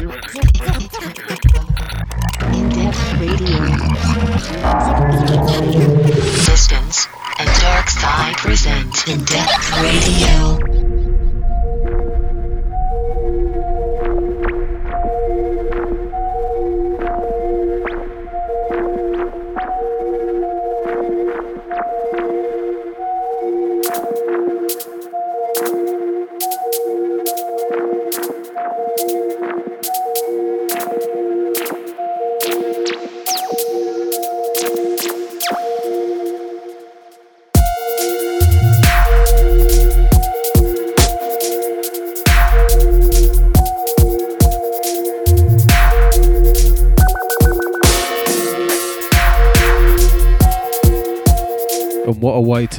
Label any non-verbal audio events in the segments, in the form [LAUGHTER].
In-depth radio. Distance and Dark Side present In-depth radio.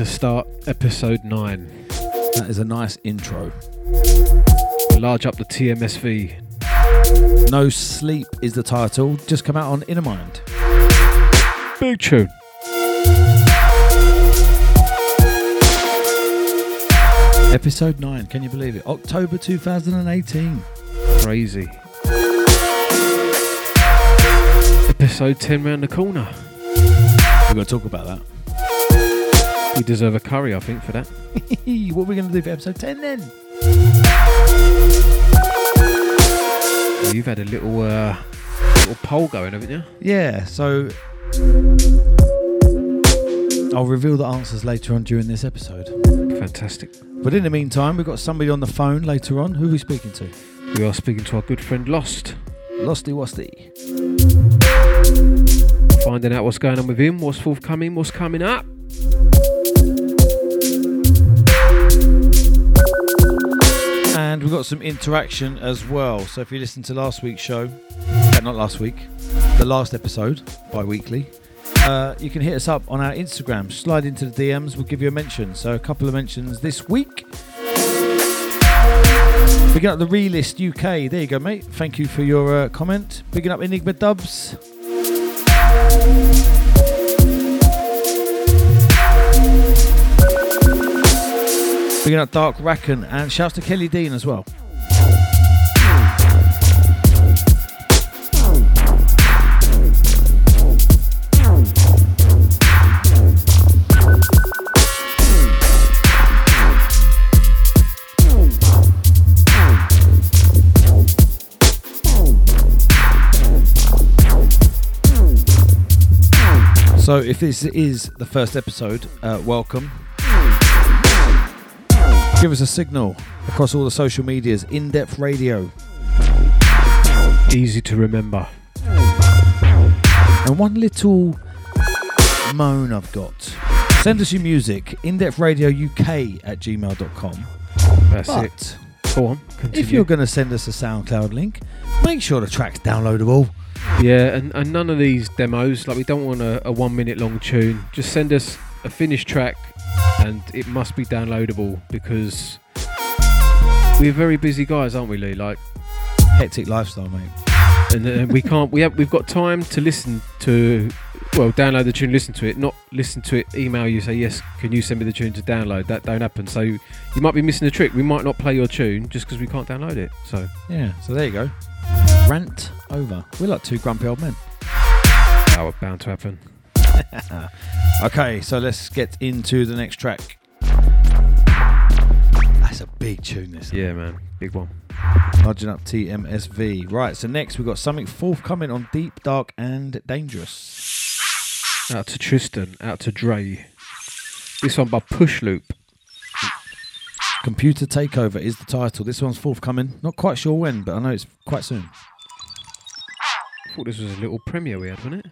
To start episode 9. That is a nice intro. Large up the TMSV. No Sleep is the title. Just come out on Inner Mind. Big tune. Episode 9. Can you believe it? October 2018. Crazy. Episode 10 round the corner. We're going to talk about that. We deserve a curry, I think, for that. [LAUGHS] what are we going to do for episode 10 then? Well, you've had a little uh, little poll going, haven't you? Yeah, so I'll reveal the answers later on during this episode. Fantastic. But in the meantime, we've got somebody on the phone later on. Who are we speaking to? We are speaking to our good friend Lost, Losty Wasty. finding out what's going on with him, what's forthcoming, what's coming up. And we've got some interaction as well. So if you listened to last week's show, uh, not last week, the last episode, bi weekly, uh, you can hit us up on our Instagram. Slide into the DMs, we'll give you a mention. So a couple of mentions this week. Picking up the Realist UK. There you go, mate. Thank you for your uh, comment. Picking up Enigma Dubs. Picking up Dark Racken and shouts to Kelly Dean as well. So, if this is the first episode, uh, welcome. Give us a signal across all the social medias. In Depth Radio. Easy to remember. And one little moan I've got. Send us your music. In Depth Radio UK at gmail.com. That's it. But Go on. Continue. if you're going to send us a SoundCloud link, make sure the track's downloadable. Yeah, and, and none of these demos, like we don't want a, a one minute long tune. Just send us a finished track and it must be downloadable because we're very busy guys, aren't we, Lee? Like, Hectic lifestyle, mate. and, uh, we can't. We have. We've got time to listen to. Well, download the tune, listen to it. Not listen to it. Email you, say yes. Can you send me the tune to download? That don't happen. So you might be missing a trick. We might not play your tune just because we can't download it. So Yeah, so there you go. Rant over. We're like two grumpy old men. that was bound to happen. [LAUGHS] Okay, so let's get into the next track. That's a big tune, this. Yeah, man, big one. Nudging up TMSV. Right, so next we've got something forthcoming on Deep, Dark, and Dangerous. Out to Tristan. Out to Dre. This one by Push Loop. Computer Takeover is the title. This one's forthcoming. Not quite sure when, but I know it's quite soon. I thought this was a little premiere we had, wasn't it?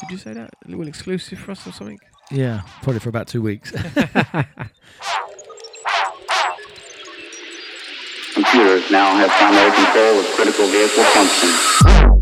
Did you say that? A little exclusive for us or something? Yeah, probably for about two weeks. [LAUGHS] Computers now have primary control of critical vehicle functions.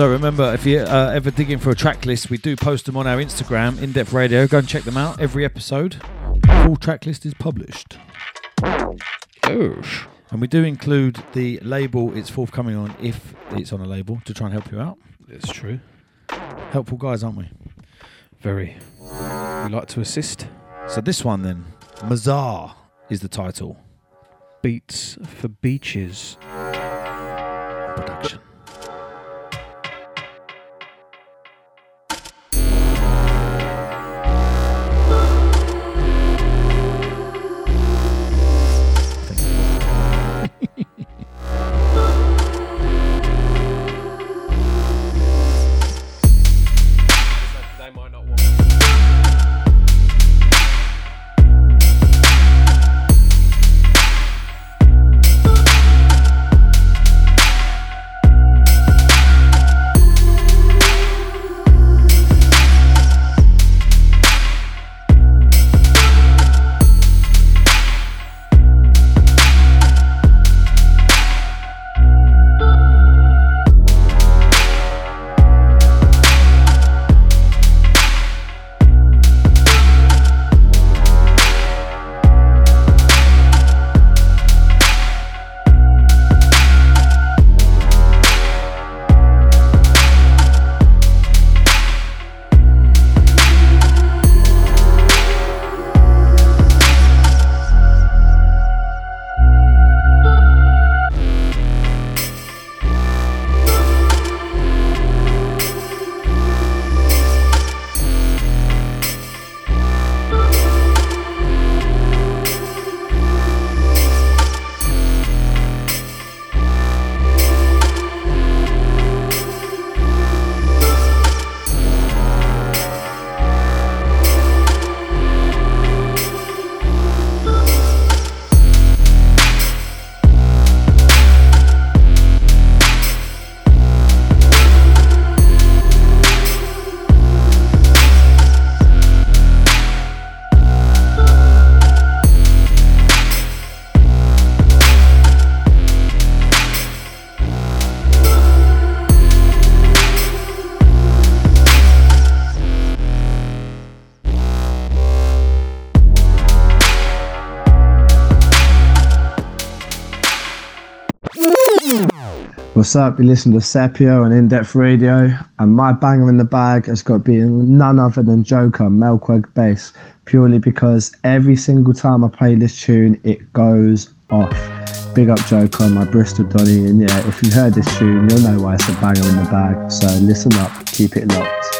So remember, if you're uh, ever digging for a track list, we do post them on our Instagram, In Depth Radio. Go and check them out. Every episode, full track list is published, Oh, and we do include the label it's forthcoming on if it's on a label to try and help you out. that's true. Helpful guys, aren't we? Very. We like to assist. So this one then, Mazar is the title. Beats for beaches. Production. What's up? You listen to Sepio on In Depth Radio, and my banger in the bag has got to be none other than Joker, Melquag Bass, purely because every single time I play this tune, it goes off. Big up Joker, my Bristol Donny, and yeah, if you heard this tune, you'll know why it's a banger in the bag. So listen up, keep it locked.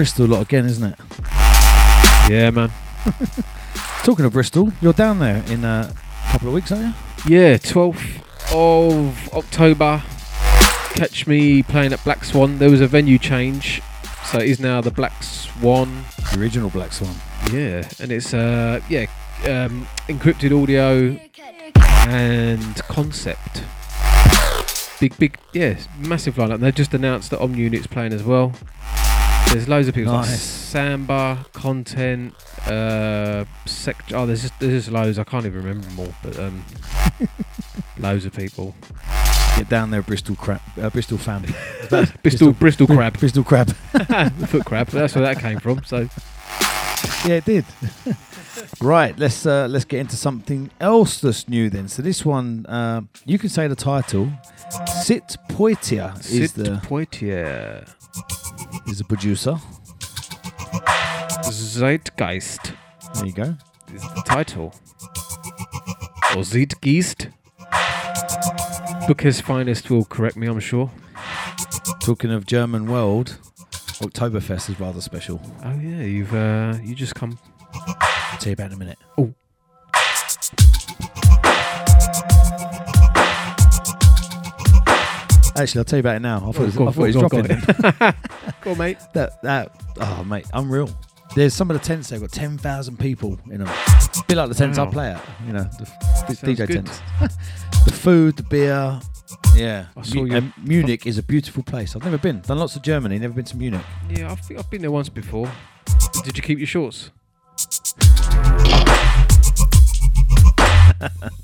Bristol lot again, isn't it? Yeah, man. [LAUGHS] Talking of Bristol, you're down there in a couple of weeks, aren't you? Yeah, 12th of October. Catch me playing at Black Swan. There was a venue change, so it is now the Black Swan. The original Black Swan. Yeah, and it's uh yeah um, encrypted audio and concept. Big big yeah massive lineup. They just announced that Om Unit's playing as well. There's loads of people. Like Samba, content, uh, sec- oh, there's just there's just loads. I can't even remember them all, but um, [LAUGHS] loads of people. Get down there, Bristol crab, uh, Bristol family. [LAUGHS] Bristol Bristol crab, Bristol crab. [LAUGHS] foot crab. That's where that came from. So Yeah, it did. right, let's uh, let's get into something else that's new then. So this one, uh, you can say the title. Sit Poitier is Sit the Poitier, is a producer. Zeitgeist There you go. is the title. Or Zeitgeist. Booker's finest will correct me, I'm sure. Talking of German world, Oktoberfest is rather special. Oh yeah, you've uh, you just come. I'll tell you about in a minute. Oh. Actually, I'll tell you about it now. I thought, Oh, it was- go on, I thought he was go dropping [LAUGHS] go mate. That that oh mate, unreal. There's some of the tents they've got ten thousand people in them. bit like the tents I Wow. play at, you know, the DJ good. tents. [LAUGHS] the food, the beer, yeah. I you- Munich is a beautiful place. I've never been. Done lots of Germany. Never been to Munich. Yeah, I've, I've been there once before. Did you keep your shorts? [LAUGHS]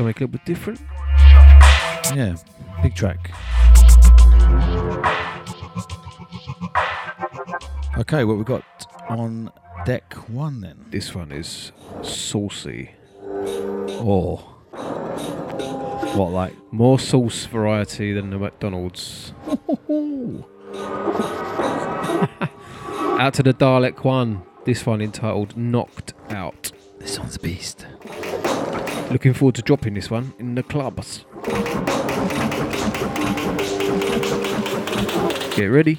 Something a little bit different. Yeah, big track. Okay, what we got on deck one then? This one is saucy. Oh, what like? More sauce variety than the McDonald's. [LAUGHS] Out to the Dalek one. This one entitled Knocked Out. This one's a beast. [LAUGHS] Looking forward to dropping this one in the clubs. Get ready.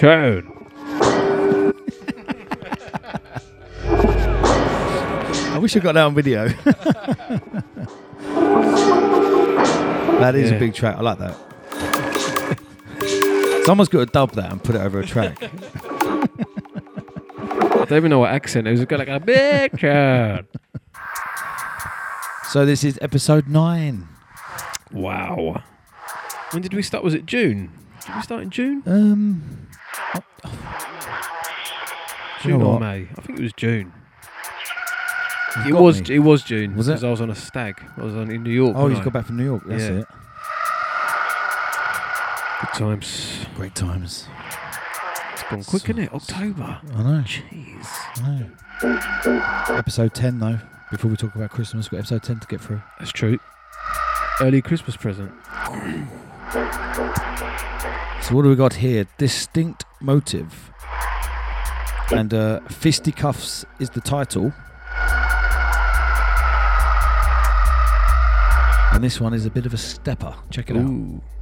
tune. I wish I got that on video. [LAUGHS] that is Yeah. a big track. I like that. Someone's got to dub that and put it over a track. I don't even know what accent it was. It's got like a big tune. so this is episode nine. Wow. When did we start? Was it June? Did we start in June? Um, June or what? May? I think it was June. You've It got was. me. It was June. Was it? Because I was on a stag. I was on in New York. Oh, he's got back from New York. That's Yeah. it. Good times. Great times. It's gone quick, isn't it? October. I know. Jeez. I know. Episode ten though. Before we talk about Christmas, we've got episode ten to get through. That's true. Early Christmas present. So what do we got here? Distinct motive. And uh, Fisticuffs is the title. And this one is a bit of a stepper. Check it out. Ooh. I've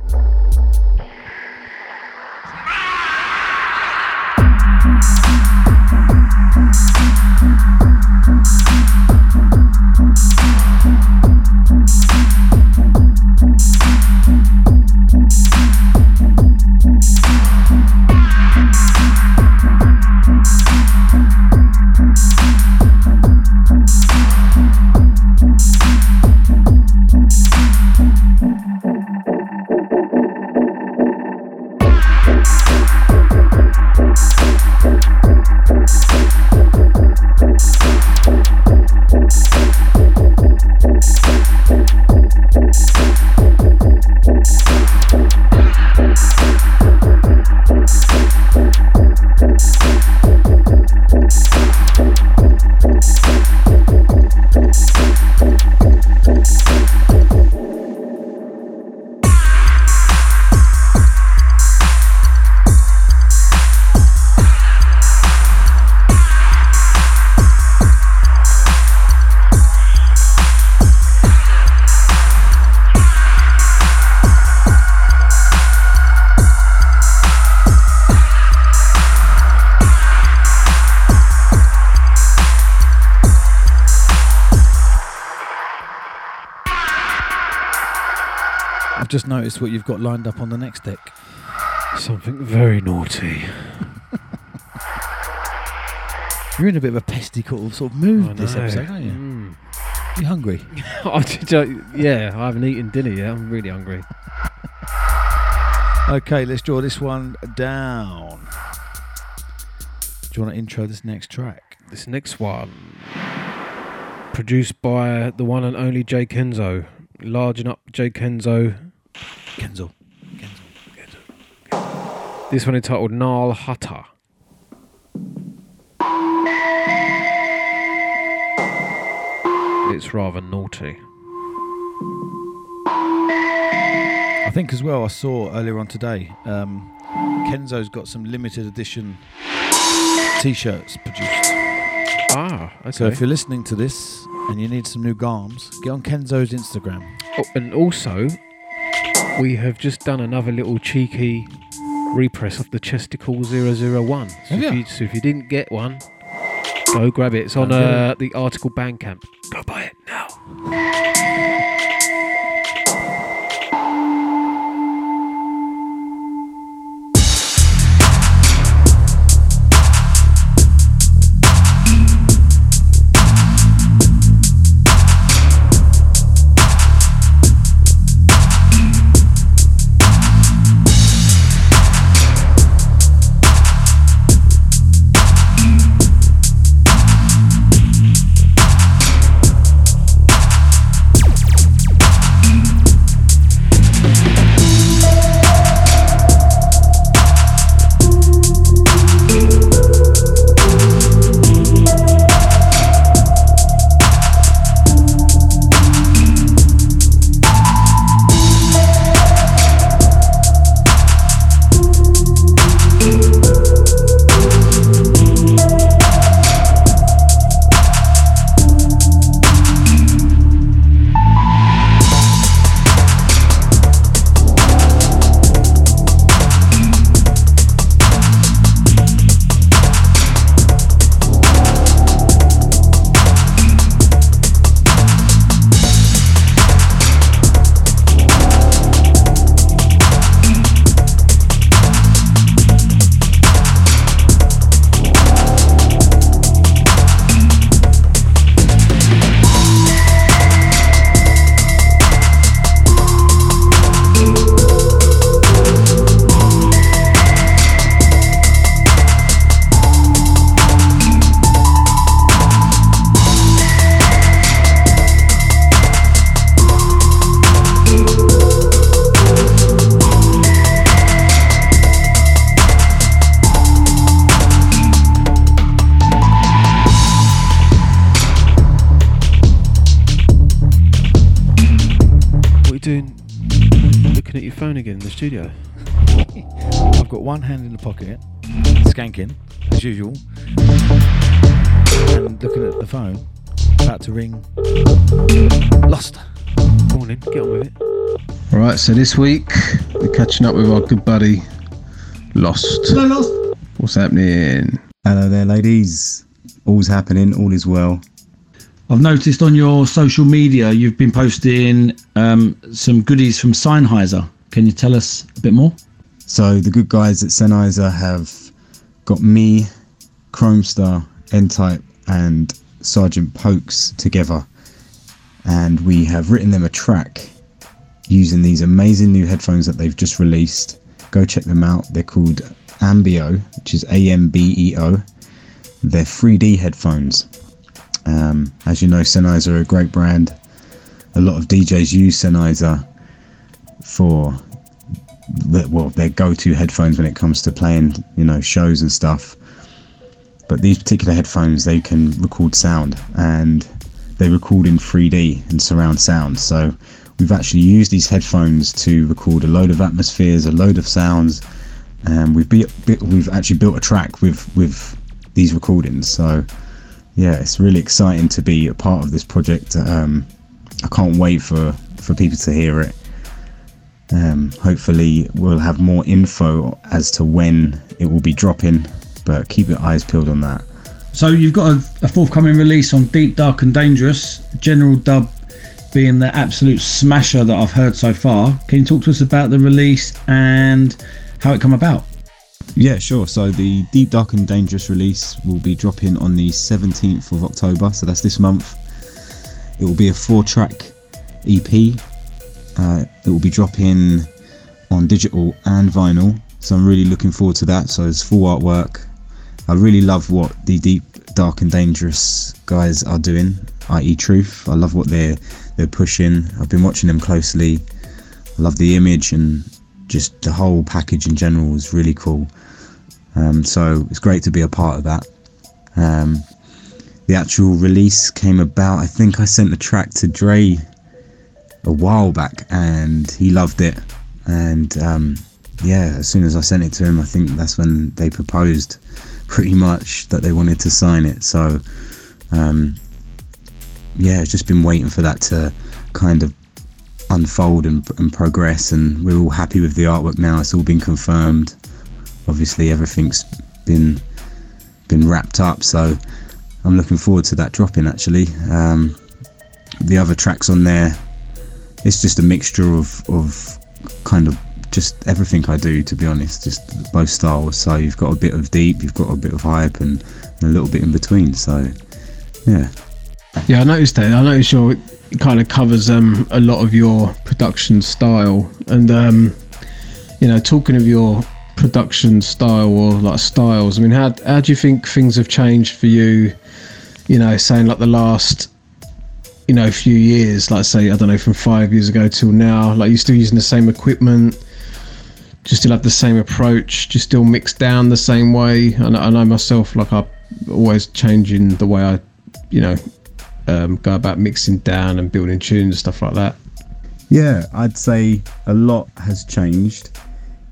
just noticed what you've got lined up on the next deck. Something very naughty. [LAUGHS] You're in a bit of a pesty sort of, mood this episode, aren't you? Mm. You hungry? [LAUGHS] Yeah, I haven't eaten dinner yet. I'm really hungry. [LAUGHS] Okay, let's draw this one down. Do you want to intro this next track? This next one, produced by the one and only Jay Kenzo. Largen up Jay Kenzo. Kenzo. kenzo This one entitled Nal Hutta. It's rather naughty. I think as well. I saw earlier on today. Um, Kenzo's got some limited edition T-shirts produced. Ah, okay. So if you're listening to this and you need some new garms, get on Kenzo's Instagram. Oh, and also, we have just done another little cheeky repress of the Chesticle 001. So, if you, so if you didn't get one, go grab it. It's on uh, the Artikal Bandcamp. Go buy it now. As usual, and looking at the phone, about to ring. Lost. Go on in, get on with it. All right, so this week we're catching up with our good buddy Lost. Hello, Lost. What's happening? Hello there, ladies. All's happening, all is well. I've noticed on your social media you've been posting um, some goodies from Sennheiser. Can you tell us a bit more? So, the good guys at Sennheiser have got me, Chromestar, N Type, and Sergeant Pokes together, and we have written them a track using these amazing new headphones that they've just released. Go check them out. They're called Ambeo, which is A M B E O. They're 3D headphones. Um, as you know, Sennheiser are a great brand. A lot of DJs use Sennheiser for the, well their go-to headphones when it comes to playing, you know, shows and stuff. But these particular headphones, they can record sound and they record in 3D and surround sound. So we've actually used these headphones to record a load of atmospheres, a load of sounds, and we've be, we've actually built a track with with these recordings. So yeah, it's really exciting to be a part of this project. Um, I can't wait for for people to hear it. Um, hopefully, we'll have more info as to when it will be dropping, but keep your eyes peeled on that. So you've got a, a forthcoming release on Deep, Dark and Dangerous. General Dub being the absolute smasher that I've heard so far. Can you talk to us about the release and how it come about? Yeah, sure. So the Deep Dark and Dangerous release will be dropping on the 17th of October. So that's this month. It will be a four-track EP. Uh, it will be dropping on digital and vinyl. So I'm really looking forward to that. So it's full artwork. I really love what the Deep Dark and Dangerous guys are doing, i.e. Truth. I love what they're they're pushing. I've been watching them closely. I love the image and just the whole package in general is really cool. Um, so it's great to be a part of that. Um, the actual release came about. I think I sent the track to Dre a while back, and he loved it. And um, yeah, as soon as I sent it to him, I think that's when they proposed [LAUGHS] pretty much that they wanted to sign it. So um, yeah, just been waiting for that to kind of unfold and, and progress. And we're all happy with the artwork now. It's all been confirmed. Obviously, everything's been been wrapped up. So I'm looking forward to that dropping. Actually, um, the other tracks on there, it's just a mixture of of kind of just everything I do. To be honest, just both styles. So you've got a bit of deep, you've got a bit of hype, and, and a little bit in between. So yeah. Yeah, I noticed that. I noticed your kind of covers um, a lot of your production style, and um, you know, talking of your production style or like styles. I mean, how how do you think things have changed for you? You know, saying like the last you know a few years, like say I don't know from five years ago till now. Like you're still using the same equipment. You still have the same approach? You still mix down the same way? I know, I know myself, like I'm always changing the way I, you know, um, go about mixing down and building tunes and stuff like that? Yeah, I'd say a lot has changed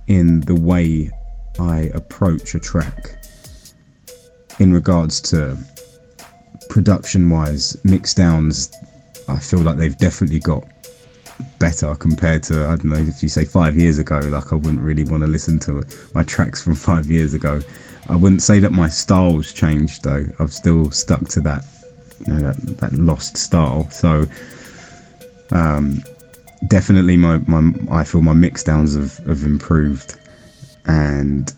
in the way I approach a track in regards to production wise, mix downs. I feel like they've definitely got better compared to I don't know if you say five years ago. Like I wouldn't really want to listen to my tracks from [LAUGHS] five years ago. I wouldn't say that my style's changed though. I've still stuck to that you know, that, that lost style. So um, definitely my, my I feel my mix downs have, have improved and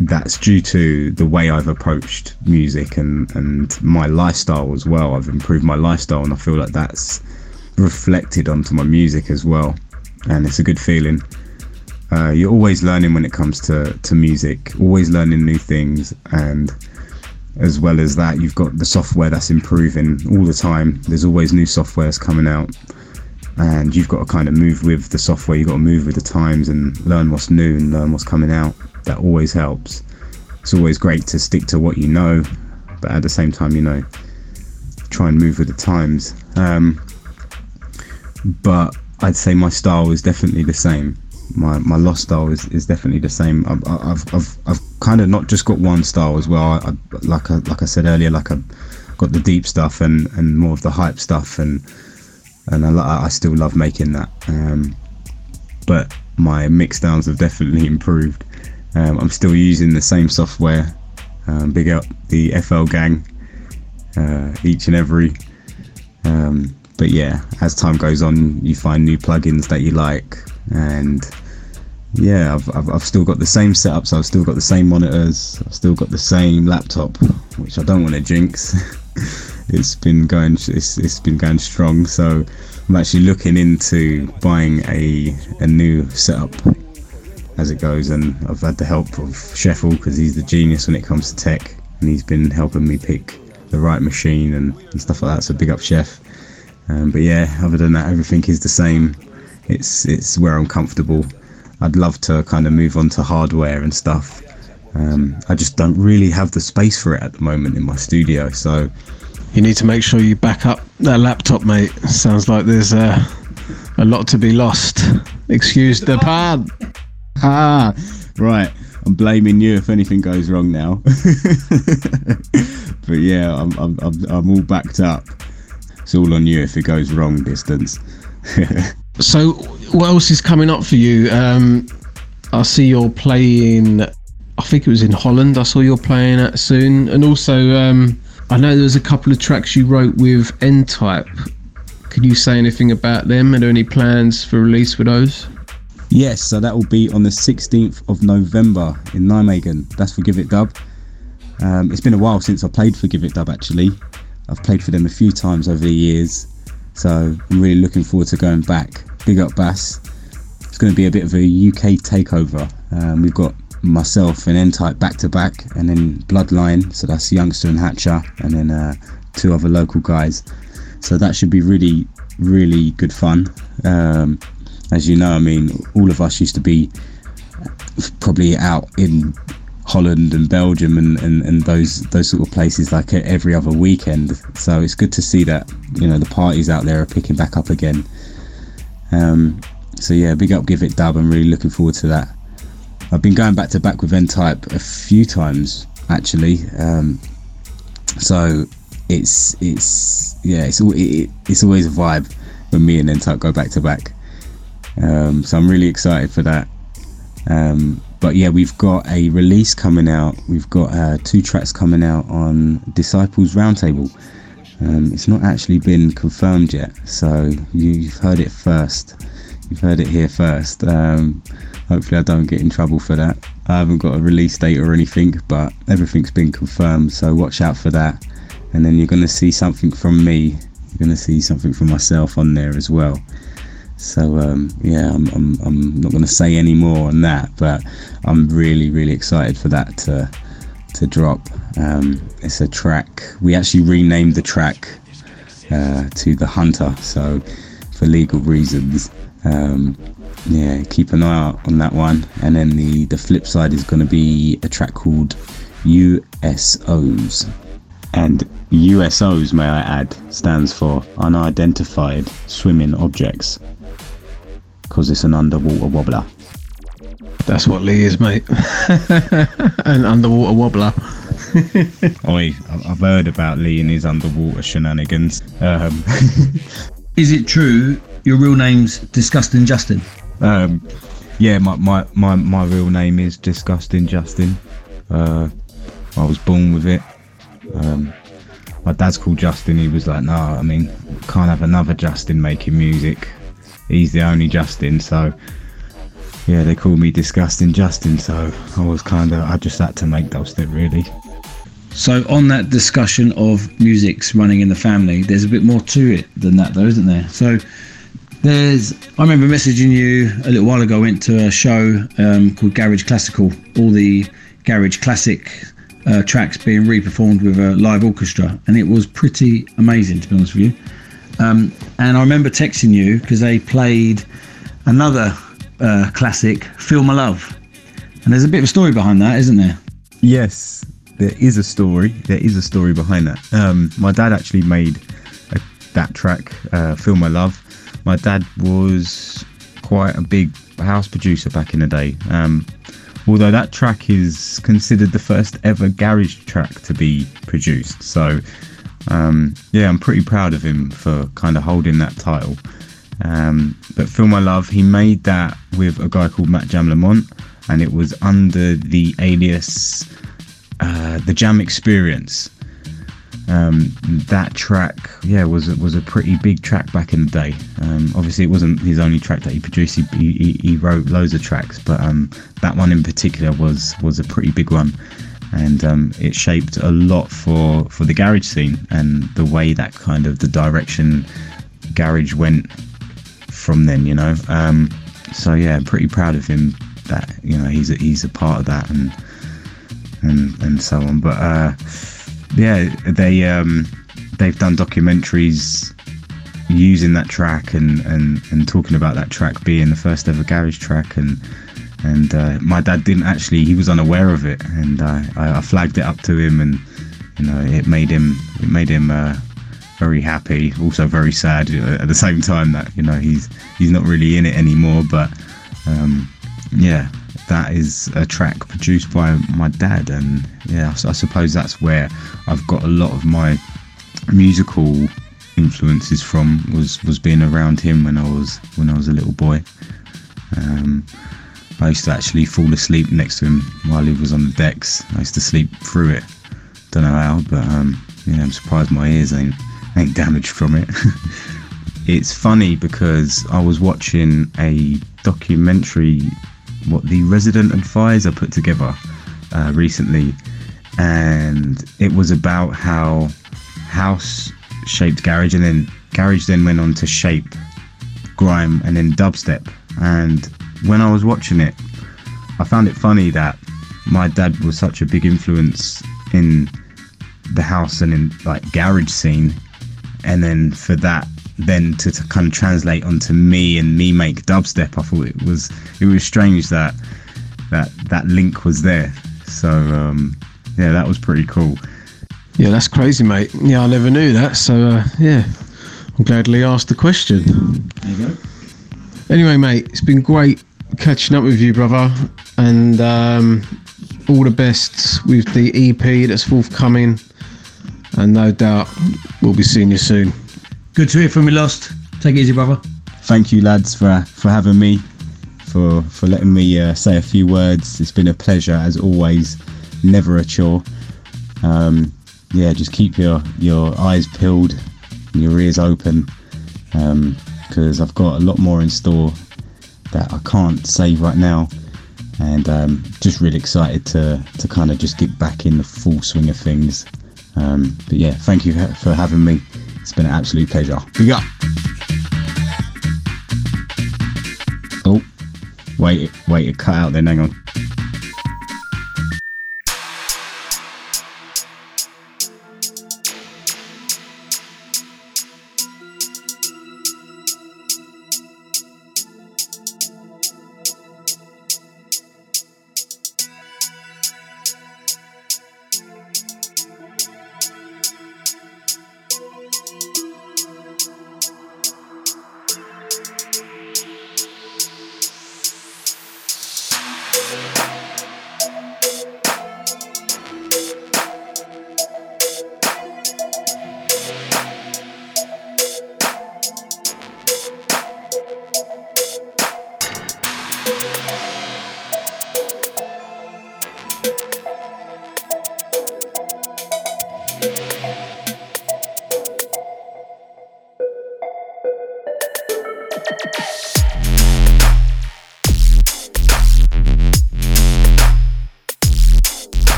that's due to the way I've approached music and, and my lifestyle as well. I've improved my lifestyle and I feel like that's reflected onto my music as well. And it's a good feeling. Uh, you're always learning when it comes to, to music, always learning new things and as well as that you've got the software that's improving all the time there's always new softwares coming out and you've got to kind of move with the software you've got to move with the times and learn what's new and learn what's coming out that always helps it's always great to stick to what you know but at the same time you know try and move with the times um, but I'd say my style is definitely the same. My my lost style is, is definitely the same. I've I've I've, I've kind of not just got one style as well. I, I, like I, like I said earlier, like I've got the deep stuff and, and more of the hype stuff, and and I, I still love making that. Um, but my mix downs have definitely [LAUGHS] improved. Um, I'm still using the same software. Um, big up the FL gang, uh, each and every. Um, but yeah, as time goes on, you find new plugins that you like, and yeah, I've, I've, I've still got the same setup, so I've still got the same monitors, I've still got the same laptop, which I don't want to jinx. [LAUGHS] it's been going, it's, it's been going strong, so I'm actually looking into buying a a new setup as it goes, and I've had the help of Sheffel because he's the genius when it comes to tech, and he's been helping me pick the right machine and, and stuff like that. So big up Chef. Um, but yeah, other than that, everything is the same. It's it's where I'm comfortable. I'd love to kind of move on to hardware and stuff. Um, I just don't really have the space for it at the moment in my studio. So You need to make sure you back up that laptop, mate. Sounds like there's uh, a lot to be lost. Excuse the pun. [LAUGHS] right. I'm blaming you if anything goes wrong now. [LAUGHS] but yeah, I'm, I'm I'm I'm all backed up. It's all on you if it goes wrong. Distance. [LAUGHS] So, what else is coming up for you? Um, I see you're playing. I think it was in Holland. I saw you're playing at soon, and also um, I know there was a couple of tracks you wrote with N Type. Can you say anything about them? Are there any plans for release with those? Yes, so that will be on the 16th of November in Nijmegen. That's for Give It Dub. Um, it's been a while since I played for Give It Dub actually. I've played for them a few times over the years, so I'm really looking forward to going back. Big up Bass. It's going to be a bit of a UK takeover. Um, we've got myself and N Type back to back, and then Bloodline, so that's Youngsta and Hatcha, and then uh, two other local guys. So that should be really, really good fun. Um, as you know, I mean, all of us used to be probably out in Holland and Belgium and, and, and those those sort of places like every other weekend. So it's good to see that you know the parties out there are picking back up again. Um, so yeah, big up, give it dub. I'm really looking forward to that. I've been going back to back with N Type a few times actually. Um, so it's it's yeah, it's it, it's always a vibe when me and N Type go back to back. Um, so I'm really excited for that. Um, but yeah, we've got a release coming out. We've got uh, two tracks coming out on Disciples Roundtable. Um, it's not actually been confirmed yet, so you've heard it first. You've heard it here first. Um, hopefully, I don't get in trouble for that. I haven't got a release date or anything, but everything's been confirmed, so watch out for that. And then you're going to see something from me. You're going to see something from myself on there as well. So um, yeah, I'm, I'm, I'm not going to say any more on that, but I'm really really excited for that to to drop. Um, it's a track. We actually renamed the track uh, to the Hunter, so for legal reasons. Um, yeah, keep an eye out on that one. And then the the flip side is going to be a track called USOs. And USOs, may I add, stands for Unidentified Swimming Objects because it's an underwater wobbler. That's what Lee is, mate. [LAUGHS] An underwater wobbler. [LAUGHS] Oi, I- I've heard about Lee and his underwater shenanigans. Um, [LAUGHS] Is it true your real name's Disgusting Justin? um, yeah, my, my, my, my real name is Disgusting Justin. Uh, I was born with it. Um, my dad's called Justin. He was like, no, I mean, can't have another Justin making music. He's the only Justin, so yeah, they call me Disgusting Justin. So I was kind of, I just had to make those dubstep really. So, on that discussion of music's running in the family, there's a bit more to it than that, though, isn't there? So, there's, I remember messaging you a little while ago. I went to a show um, called Garage Classical, all the Garage Classic uh, tracks being re-performed with a live orchestra, and it was pretty amazing, to be honest with you. Um, and I remember texting you because they played another uh, classic, Feel My Love. And there's a bit of a story behind that, isn't there? Yes, there is a story. There is a story behind that. Um, my dad actually made a, that track, uh, "Feel My Love," my dad was quite a big house producer back in the day. Um, although that track is considered the first ever garage track to be produced. So, um, yeah, I'm pretty proud of him for kind of holding that title. Um, but Feel My Love, he made that with a guy called Matt Jam Lamont, and it was under the alias uh, The Jam Experience. Um, that track, yeah, was was a pretty big track back in the day. Um, obviously, it wasn't his only track that he produced. He, he, he wrote loads of tracks, but um, that one in particular was was a pretty big one, and um, it shaped a lot for for the garage scene and the way that kind of the direction garage went from then. You know, um, so yeah, I'm pretty proud of him. That you know he's a, he's a part of that and and and so on. But uh, yeah, they um, they've done documentaries using that track and, and, and talking about that track being the first ever garage track and and uh, my dad didn't actually he was unaware of it. And I, I flagged it up to him and you know it made him it made him uh, very happy also very sad at the same time that you know he's he's not really in it anymore. But um, yeah that is a track produced by my dad. And yeah I suppose that's where I've got a lot of my musical influences from was was being around him when I was when I was a little boy. Um, I used to actually fall asleep next to him while he was on the decks. I used to sleep through it. Don't know how but um, yeah I'm surprised my ears ain't ain't damaged from it. [LAUGHS] It's funny because I was watching a documentary what the resident advisor put together uh, recently, and it was about how house shaped garage, and then garage then went on to shape grime and then dubstep. And when I was watching it, I found it funny that my dad was such a big influence in the house and in like garage scene, and then for that then to, to kind of translate onto me and me make dubstep i thought it was it was strange that that that link was there so um yeah that was pretty cool Yeah, that's crazy, mate. Yeah, I never knew that. So uh, yeah, I'm glad Lee asked the question. there you go Anyway, mate, it's been great catching up with you, brother, and um, all the best with the EP that's forthcoming. And no doubt we'll be seeing you soon. Good to hear from you, Lost. Take it easy, brother. thank you lads for for having me for for letting me uh, say a few words it's been a pleasure as always never a chore um, yeah just keep your your eyes peeled and your ears open because I've got a lot more in store that I can't say right now and um, just really excited to to kind of just get back in the full swing of things um, but yeah thank you for having me it's been an absolute pleasure big up Oh, wait, wait, it cut out then. Hang on.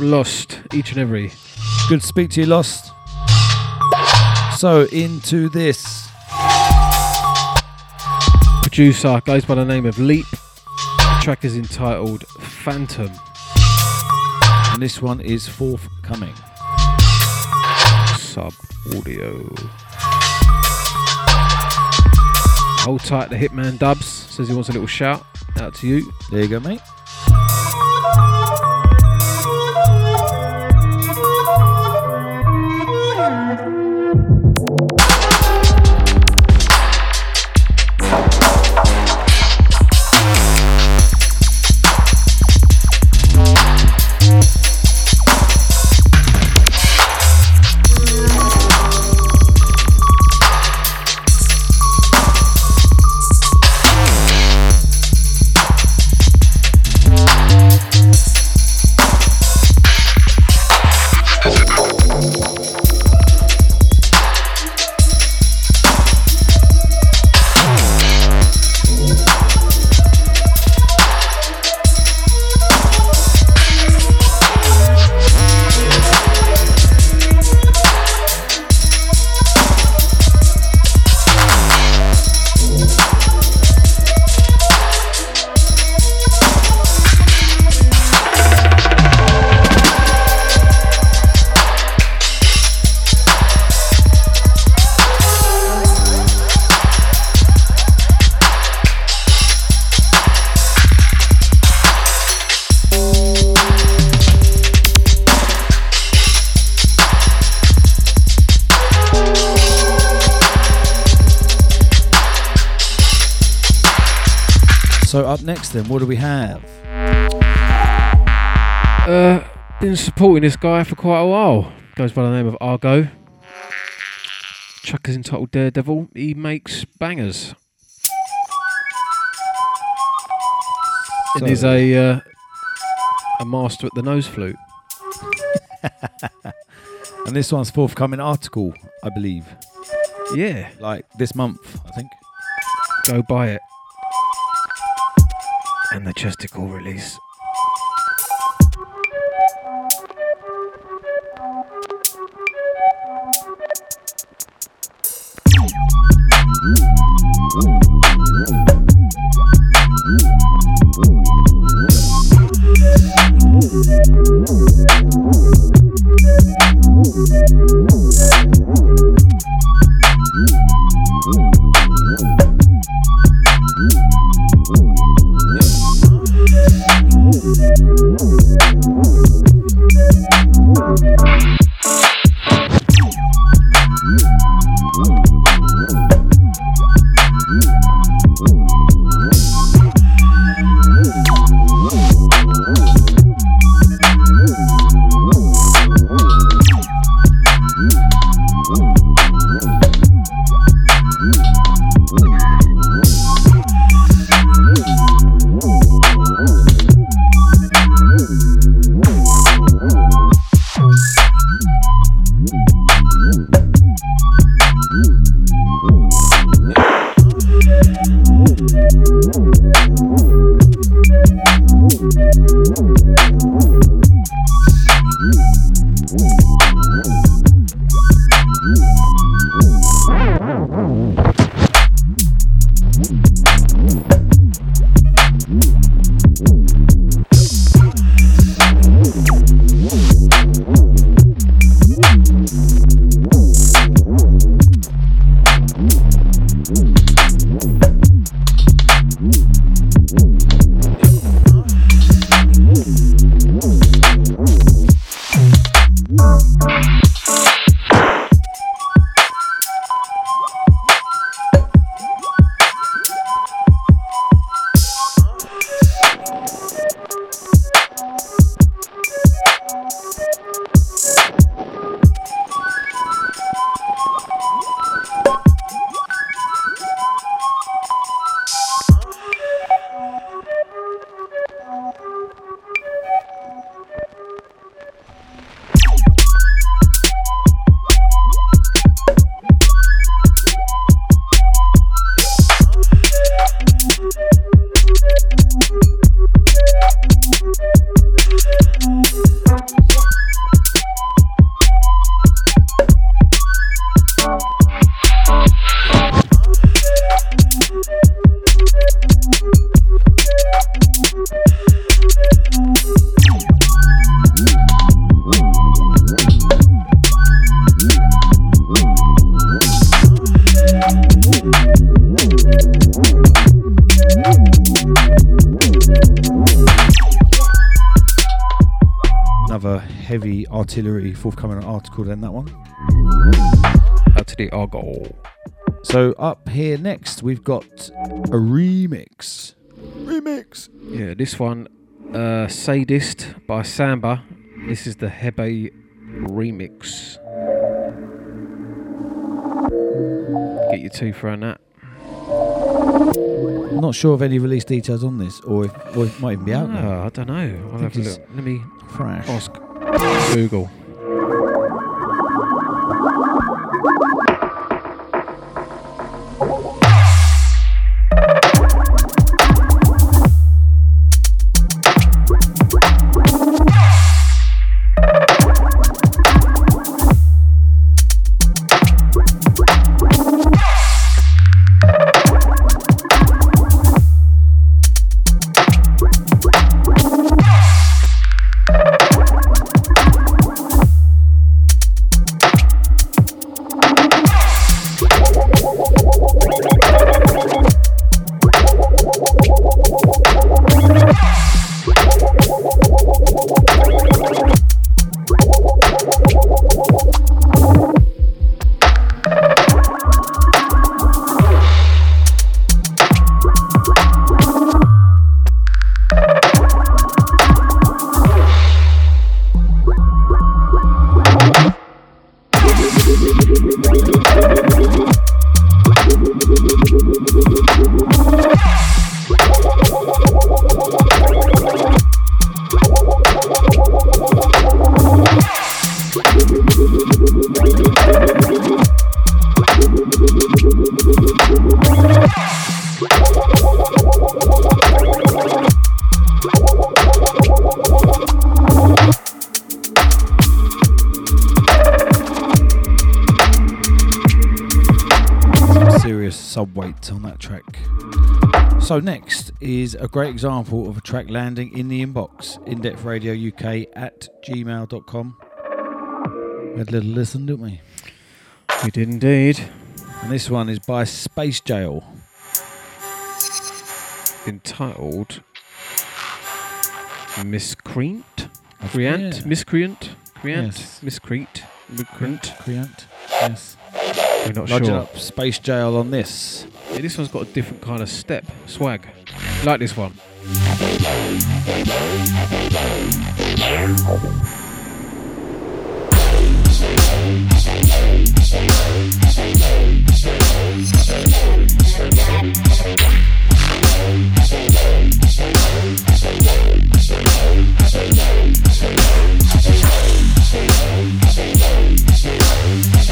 Up Lost each and every. Good to speak to you, Lost. So, into this. Producer goes by the name of Leap. The track is entitled Phantom. And this one is forthcoming. Sub audio. Hold tight, the Hitman Dubs says he wants a little shout out to you. There you go, mate. Up next, then, what do we have? Uh, been supporting this guy for quite a while. Goes by the name of Argo. Chuck is entitled Daredevil. He makes bangers. and he's a uh, a master at the nose flute. [LAUGHS] And this one's forthcoming Artikal, I believe. Yeah, Like this month, I think. go buy it and the chesticle release. Ooh. Ooh. Artillery forthcoming Artikal then that one. Out to the Argo. So up here next we've got a remix. Remix. Yeah, this one, uh, Sadist by Samba. This is the Hebe remix. Get your tooth around that. I'm not sure of any release details on this, or if or it might even be out now. Oh, I don't know. I'll have a look. Let me Fresh. ask Google. Is a great example of a track landing in the inbox, in-depth radio UK at gmail.com. We had a little listen, didn't we? We did indeed. And this one is by Space Jail. Entitled Miscreant? Creant? yeah. Miscreant? Creant? Yes. Miscreant? Miscreant? Creant. Yes. We're not Lodge sure. up Space Jail on this. Yeah, this one's got a different kind of step, swag. Like this one. This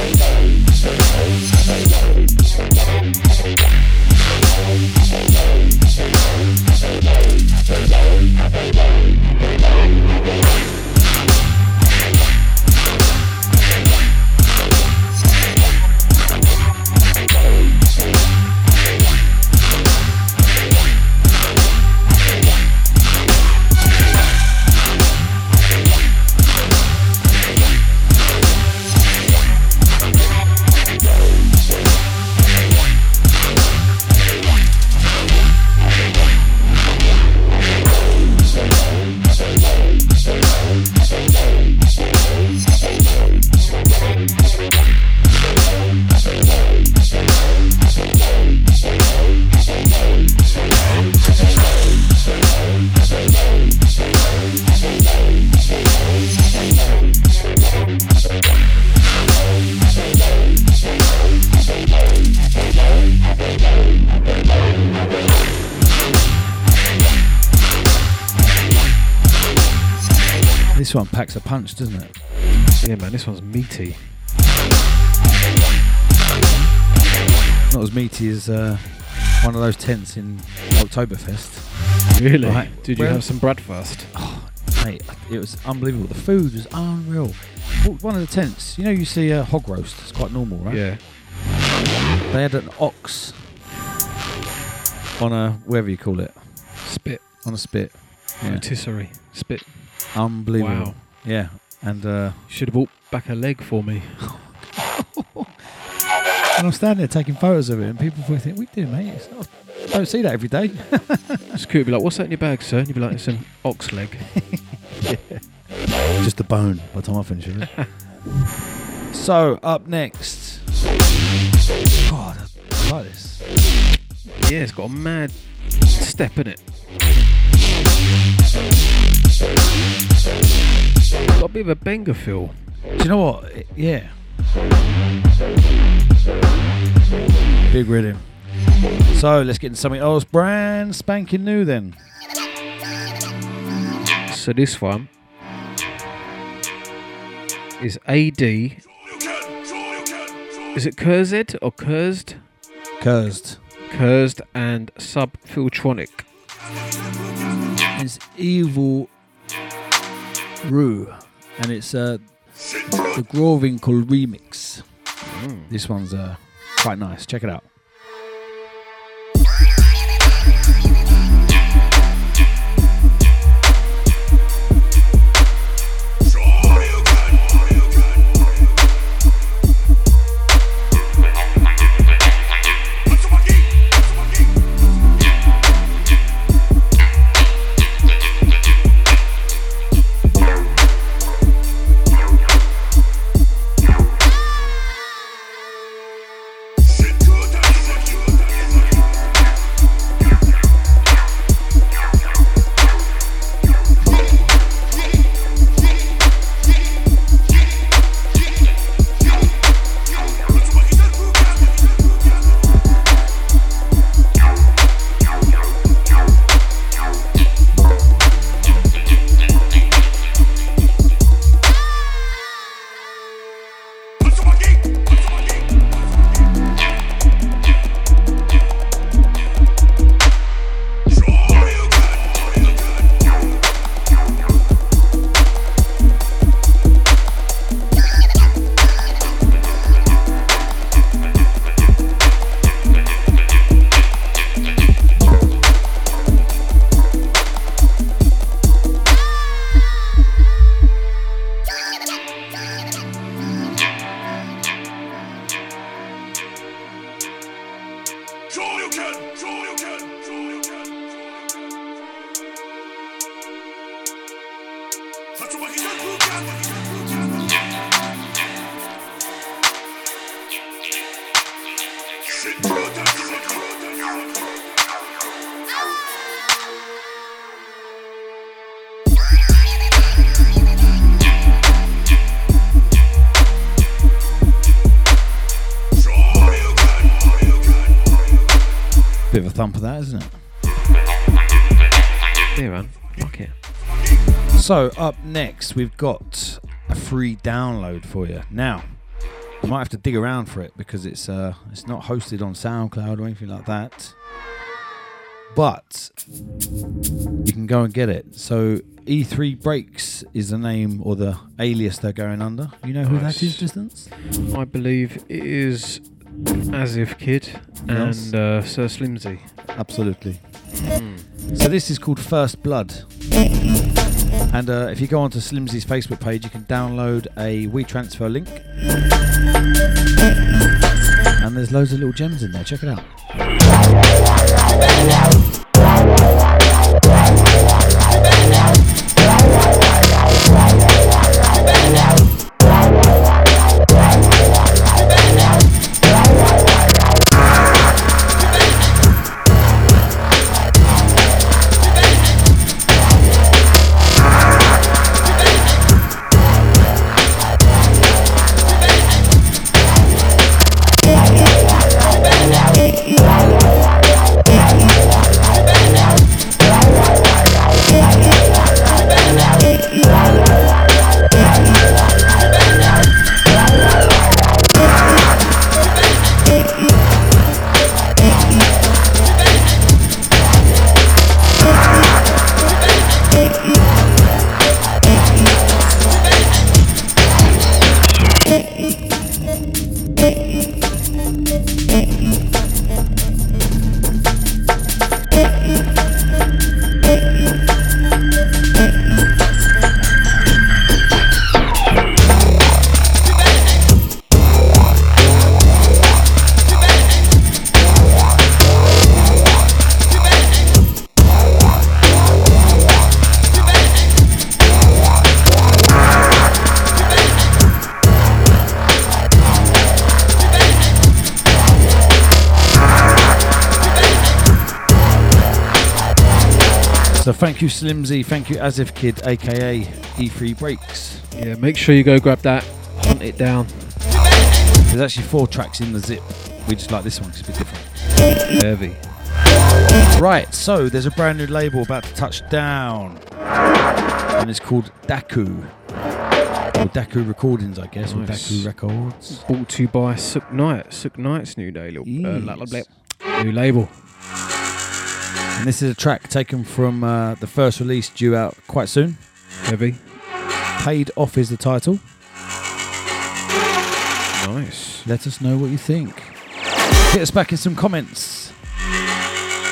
punch, doesn't it? Yeah, man, this one's meaty. Not as meaty as uh, one of those tents in Oktoberfest. Really? Right. Did you Well- have some Bradfast? Mate, it was unbelievable. The food was unreal. One of the tents, you know, you see a hog roast. It's quite normal, right? Yeah. They had an ox on a whatever you call it, Spit. on a spit. Yeah. Rotisserie. Spit. Unbelievable. Wow. Yeah, and uh, should have brought back a leg for me. [LAUGHS] And I'm standing there taking photos of it, and people think, "We do, mate. It's not, I don't see that every day." [LAUGHS] It's cute. Be like, what's that in your bag, sir? And you'd be like, it's an ox leg. [LAUGHS] Just a bone by the time I finish it. so up next, God, I like this. Yeah, it's got a mad step in it. Got a bit of a banger feel. Do you know what? It- yeah. Big rhythm. So let's get into something else brand spanking new then. So this one is AD. Is it Kurzed or Cursed? Cursed. Kurzed and Subfiltronic. It's Evil Rue. And it's uh, the called remix. This one's uh, quite nice. Check it out. So up next, we've got a free download for you. Now, you might have to dig around for it because it's uh, it's not hosted on SoundCloud or anything like that. But you can go and get it. So E3 Breaks is the name or the alias they're going under. You know who Nice. that is, Distance? I believe it is As If Kid Yes. and uh, Sir Slimsy. Absolutely. So this is called First Blood. And uh, if you go onto Slimsy's Facebook page, you can download a WeTransfer link. And there's loads of little gems in there. Check it out. So thank you, Slimzy. Thank you, Asif Kid, aka E3 Breaks. Yeah, make sure you go grab that, hunt it down. There's actually four tracks in the zip. We just like this one 'cause it's a bit different. Heavy. Right, so there's a brand new label about to touch down, and it's called Daku. Or Daku Recordings, I guess, or Daku Records. Brought to you by Sukh Knight. Sukh Knight's new day, little uh, la- la- Yes. blah. new label. And this is a track taken from uh, the first release due out quite soon. Heavy. Paid Off is the title. Nice. Let us know what you think. Hit us back in some comments.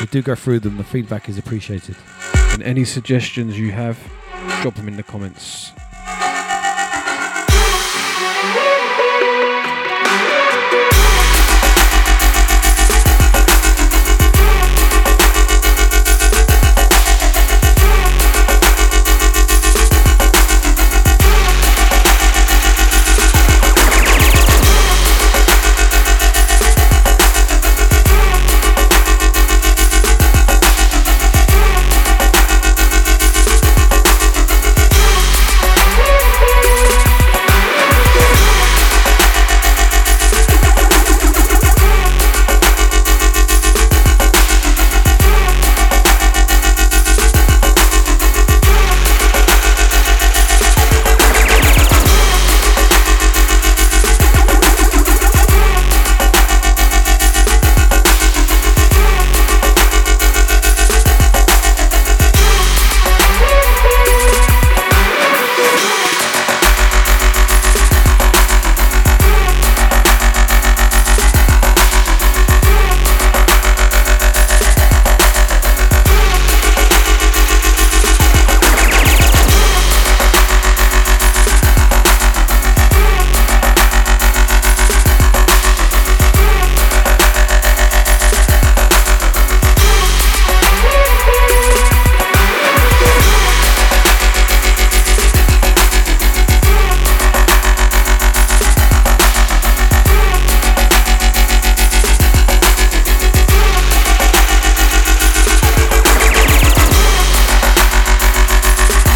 We do go through them. The feedback is appreciated. And any suggestions you have, drop them in the comments.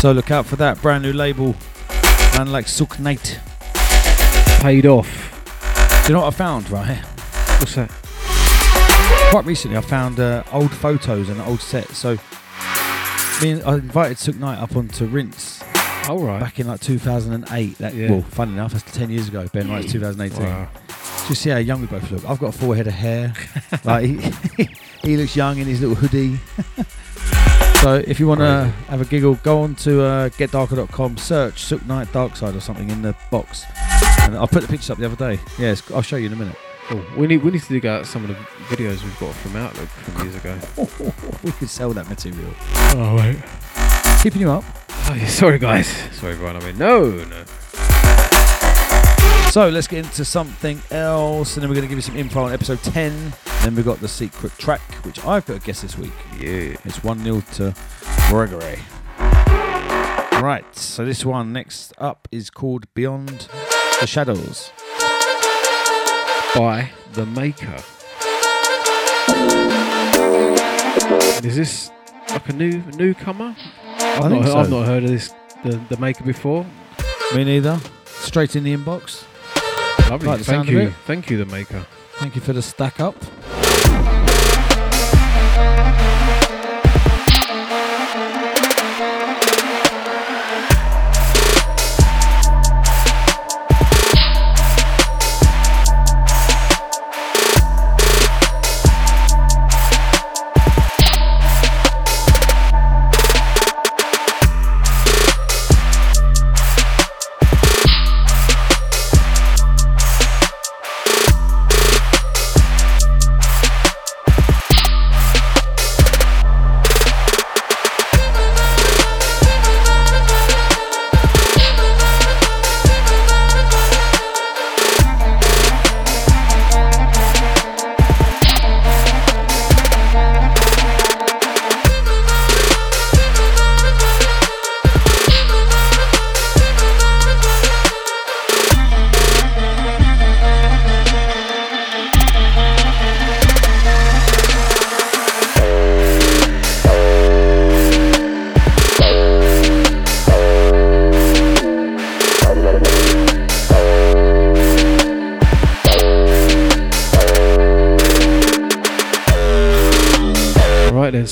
So look out for that brand new label. Man like Sukh Knight. Paid off. Do you know what I found, right? What's that? Quite recently, I found uh, old photos and old sets. So, me and, I invited Sukh Knight up onto Rinse All right. back in like 2008. That, Yeah. Well, funny enough, that's 10 years ago. Ben Wright's 2018. Wow. Just see how young we both look. I've got a full head of hair. [LAUGHS] like he, [LAUGHS] he looks young in his little hoodie. So if you want to have a giggle, go on to uh, getdarker.com, search Sukh Knight Dark Side or something in the box. And I'll put the pictures up the other day. Yes, I'll show you in a minute. Cool. We need we need to dig out some of the videos we've got from Outlook from years ago. [LAUGHS] we could sell that material. Oh wait. Keeping you up. Oh, yeah, sorry guys. Sorry everyone. I mean no no. So let's get into something else, and then we're going to give you some info on episode 10. Then we've got the secret track, which I've got to guess this week. Yeah. It's 1 0 to Gregory. Right, so this one next up is called Beyond the Shadows. By the Maker. Is this like a new newcomer? I've, I not, think so. I've not heard of this the, the Maker before. Me neither. Straight in the inbox. Lovely. Like Thank you. Thank you, the Maker. Thank you for the stack up.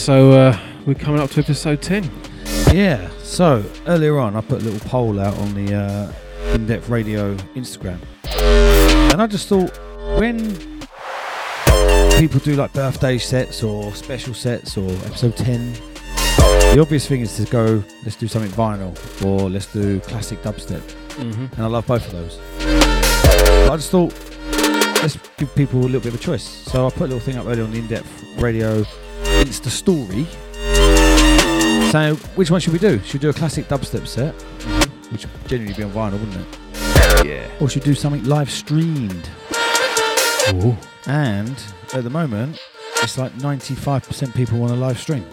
So uh, we're coming up to episode 10. Yeah. So earlier on, I put a little poll out on the uh, In Depth Radio Instagram, and I just thought when people do like birthday sets or special sets or episode ten, the obvious thing is to go, let's do something vinyl or let's do classic dubstep, Mm-hmm. and I love both of those. But I just thought let's give people a little bit of a choice. So I put a little thing up earlier on the In Depth Radio Insta story. So, which one should we do? Should we do a classic dubstep set, which would generally be on vinyl, wouldn't it? Yeah. Or should we do something live streamed? Ooh. And at the moment, it's like 95% people want a live stream.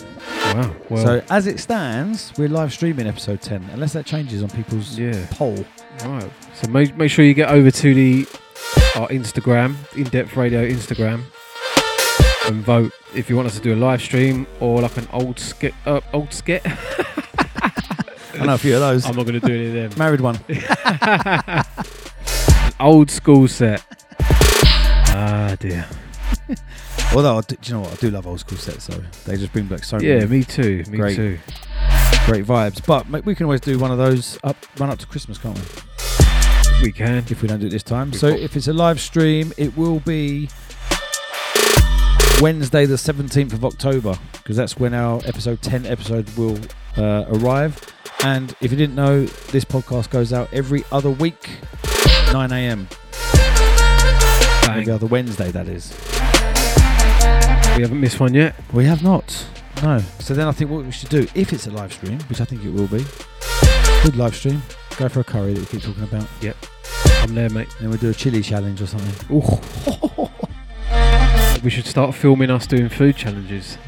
Wow. Well, so, as it stands, we're live streaming episode 10, unless that changes on people's yeah. poll. Right. So make, make sure you get over to the our Instagram, In Depth Radio Instagram, and vote if you want us to do a live stream or like an old skit. Uh, old skit. [LAUGHS] I know a few of those. I'm not going to do any of them. Married one. [LAUGHS] old school set. Ah dear. Although, I do, do you know what? I do love old school sets, though. They just bring back so many Yeah, me too. Me Great. too. great vibes. But mate, we can always do one of those up, run up to Christmas, can't we? We can. If we don't do it this time. So if it's a live stream, it will be Wednesday, the 17th of October, because that's when our episode 10 episode will uh, arrive. And if you didn't know, this podcast goes out every other week, 9 a.m. Every other Wednesday, that is. We haven't missed one yet. We have not. No. So then I think what we should do, if it's a live stream, which I think it will be, good live stream, go for a curry that we keep talking about. Yep. I'm there, mate. Then we'll do a chili challenge or something. [LAUGHS] We should start filming us doing food challenges.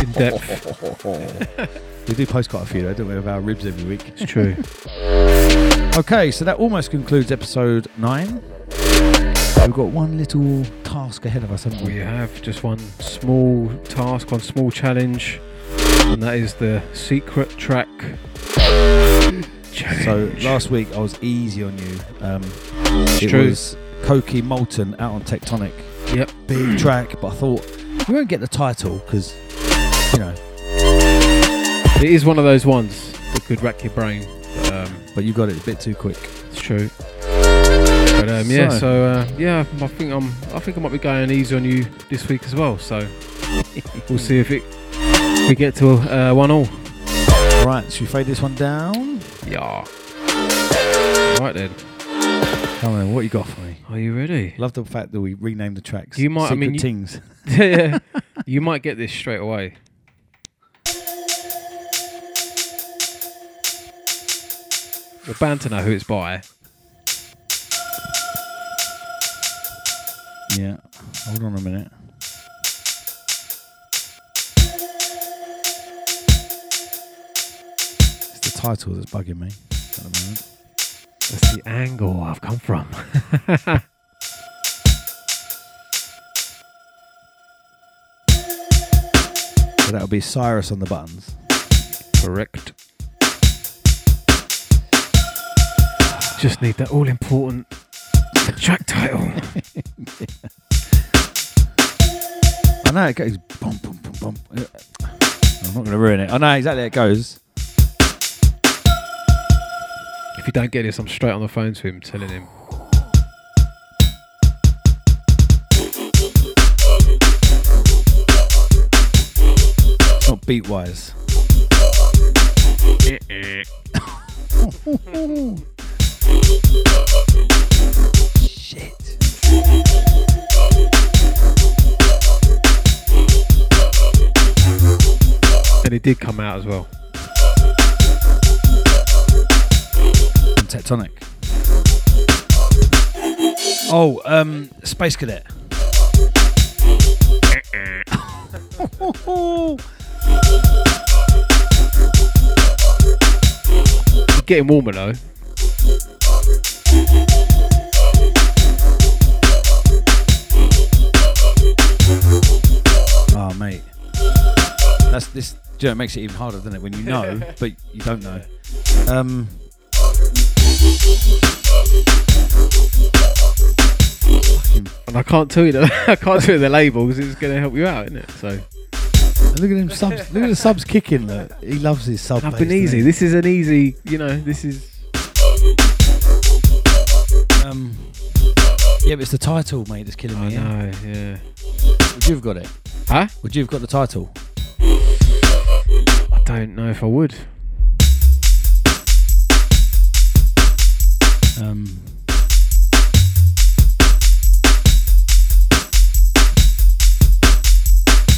In depth. [LAUGHS] We do post quite a few though, don't we, of our ribs every week. It's true. [LAUGHS] Okay, so that almost concludes episode nine. We've got one little task ahead of us, haven't we? We have just one small task, one small challenge, and that is the secret track challenge. So last week I was easy on you. Um, it true. was Koki Molten out on Tectonic. Yep. Big track, but I thought we won't get the title because, you know, It is one of those ones that could rack your brain. Um, but you got it a bit too quick. it's true. But um, yeah, So- so uh, yeah, I think I'm. I think I might be going easy on you this week as well. So [LAUGHS] we'll see if it we get to uh, one all. Right, should we fade this one down? Yeah. Right then. Come on, what you got for me? Are you ready? Love the fact that we renamed the tracks. You might- I Secret mean, you- Tings. [LAUGHS] yeah. [LAUGHS] You might get this straight away. You're bound to know who it's by. Yeah. Hold on a minute. It's the title that's bugging me at the moment. That's the angle I've come from. So [LAUGHS] that'll be Cyrus on the buttons. Correct. Just need that all important track title. [LAUGHS] I know it goes boom, boom, boom, boom. I'm not going to ruin it. I know exactly how it goes. If you don't get this, I'm straight on the phone to him telling him. Not beat wise. [LAUGHS] Shit. And it did come out as well. Tectonic. Oh, um, Space Cadet. [LAUGHS] Getting warmer though. Oh, mate. That's this. You know, it makes it even harder, doesn't it? When you know, [LAUGHS] but you don't know. Um, And I can't tell you the [LAUGHS] I can't tell you the label because it's going to help you out, isn't it? So it look at him subs. Look at the subs kicking. Look. He loves his sub. I've been easy. This is an easy. You know, this is. Um, yeah, but it's the title, mate, that's killing I me. yeah? know. Yeah. Would you have got it? Huh? Would you have got the title? I don't know if I would. Um,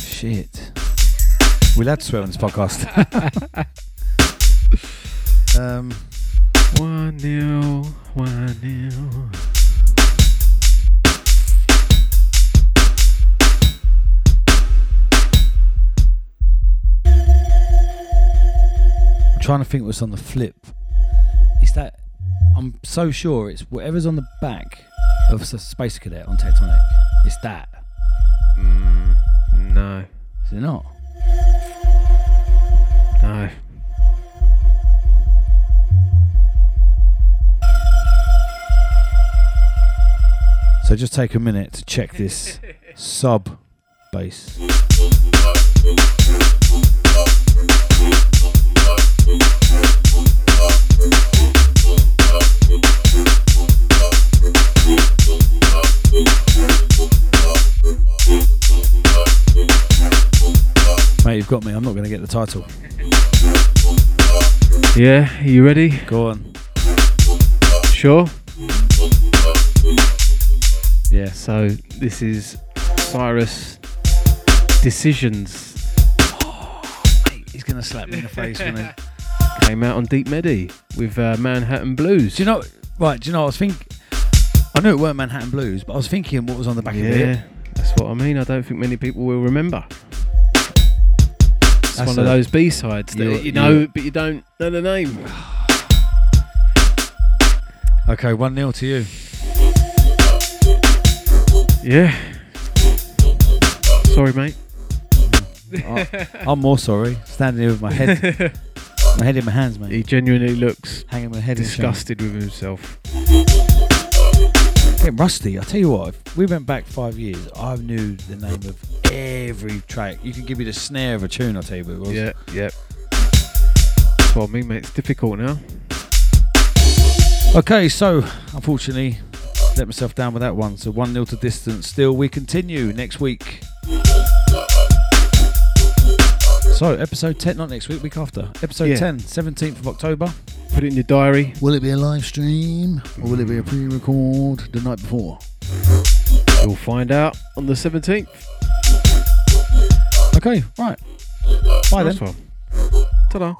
shit. We'll have to swear on this podcast. [LAUGHS] um, One nil. One nil. I'm trying to think what's on the flip. Is that? I'm so sure it's whatever's on the back of Space Cadet on Tectonic. It's that. Mm, no. Is it not? No. So just take a minute to check this [LAUGHS] sub bass. Mate, you've got me. I'm not going to get the title. Yeah. Are you ready? Go on. Sure. Yeah. So this is Cyrus Decisions. He's going to slap me in the face when I. [LAUGHS] Came out on Deep Medi with uh, Manhattan Blues. Do you know? Right. Do you know? I was thinking. I knew it weren't Manhattan Blues, but I was thinking what was on the back of it. Yeah, that's what I mean. I don't think many people will remember. It's That's one of those B sides that you- you know, you- but you don't know the name. Okay, one 0 to you. Yeah. Sorry, mate. I, I'm more sorry. Standing here with my head, [LAUGHS] my head in my hands, mate. He genuinely looks Hanging my head in shame. disgusted with himself. Getting rusty. I tell you what, if we went back five years, I knew the name of every track. You could give me the snare of a tune. I'll tell you what it was. Yeah, yeah. That's what I mean, mate. It's difficult now. Okay, so unfortunately, let myself down with that one. So one 0 to distance. Still, we continue next week. So episode ten, not next week, week after. Episode Yeah. 10, 17th of October. Put it in your diary. Will it be a live stream or will it be a pre-record the night before? You'll find out on the 17th. Okay, right. Bye Nice then. one. Ta-da.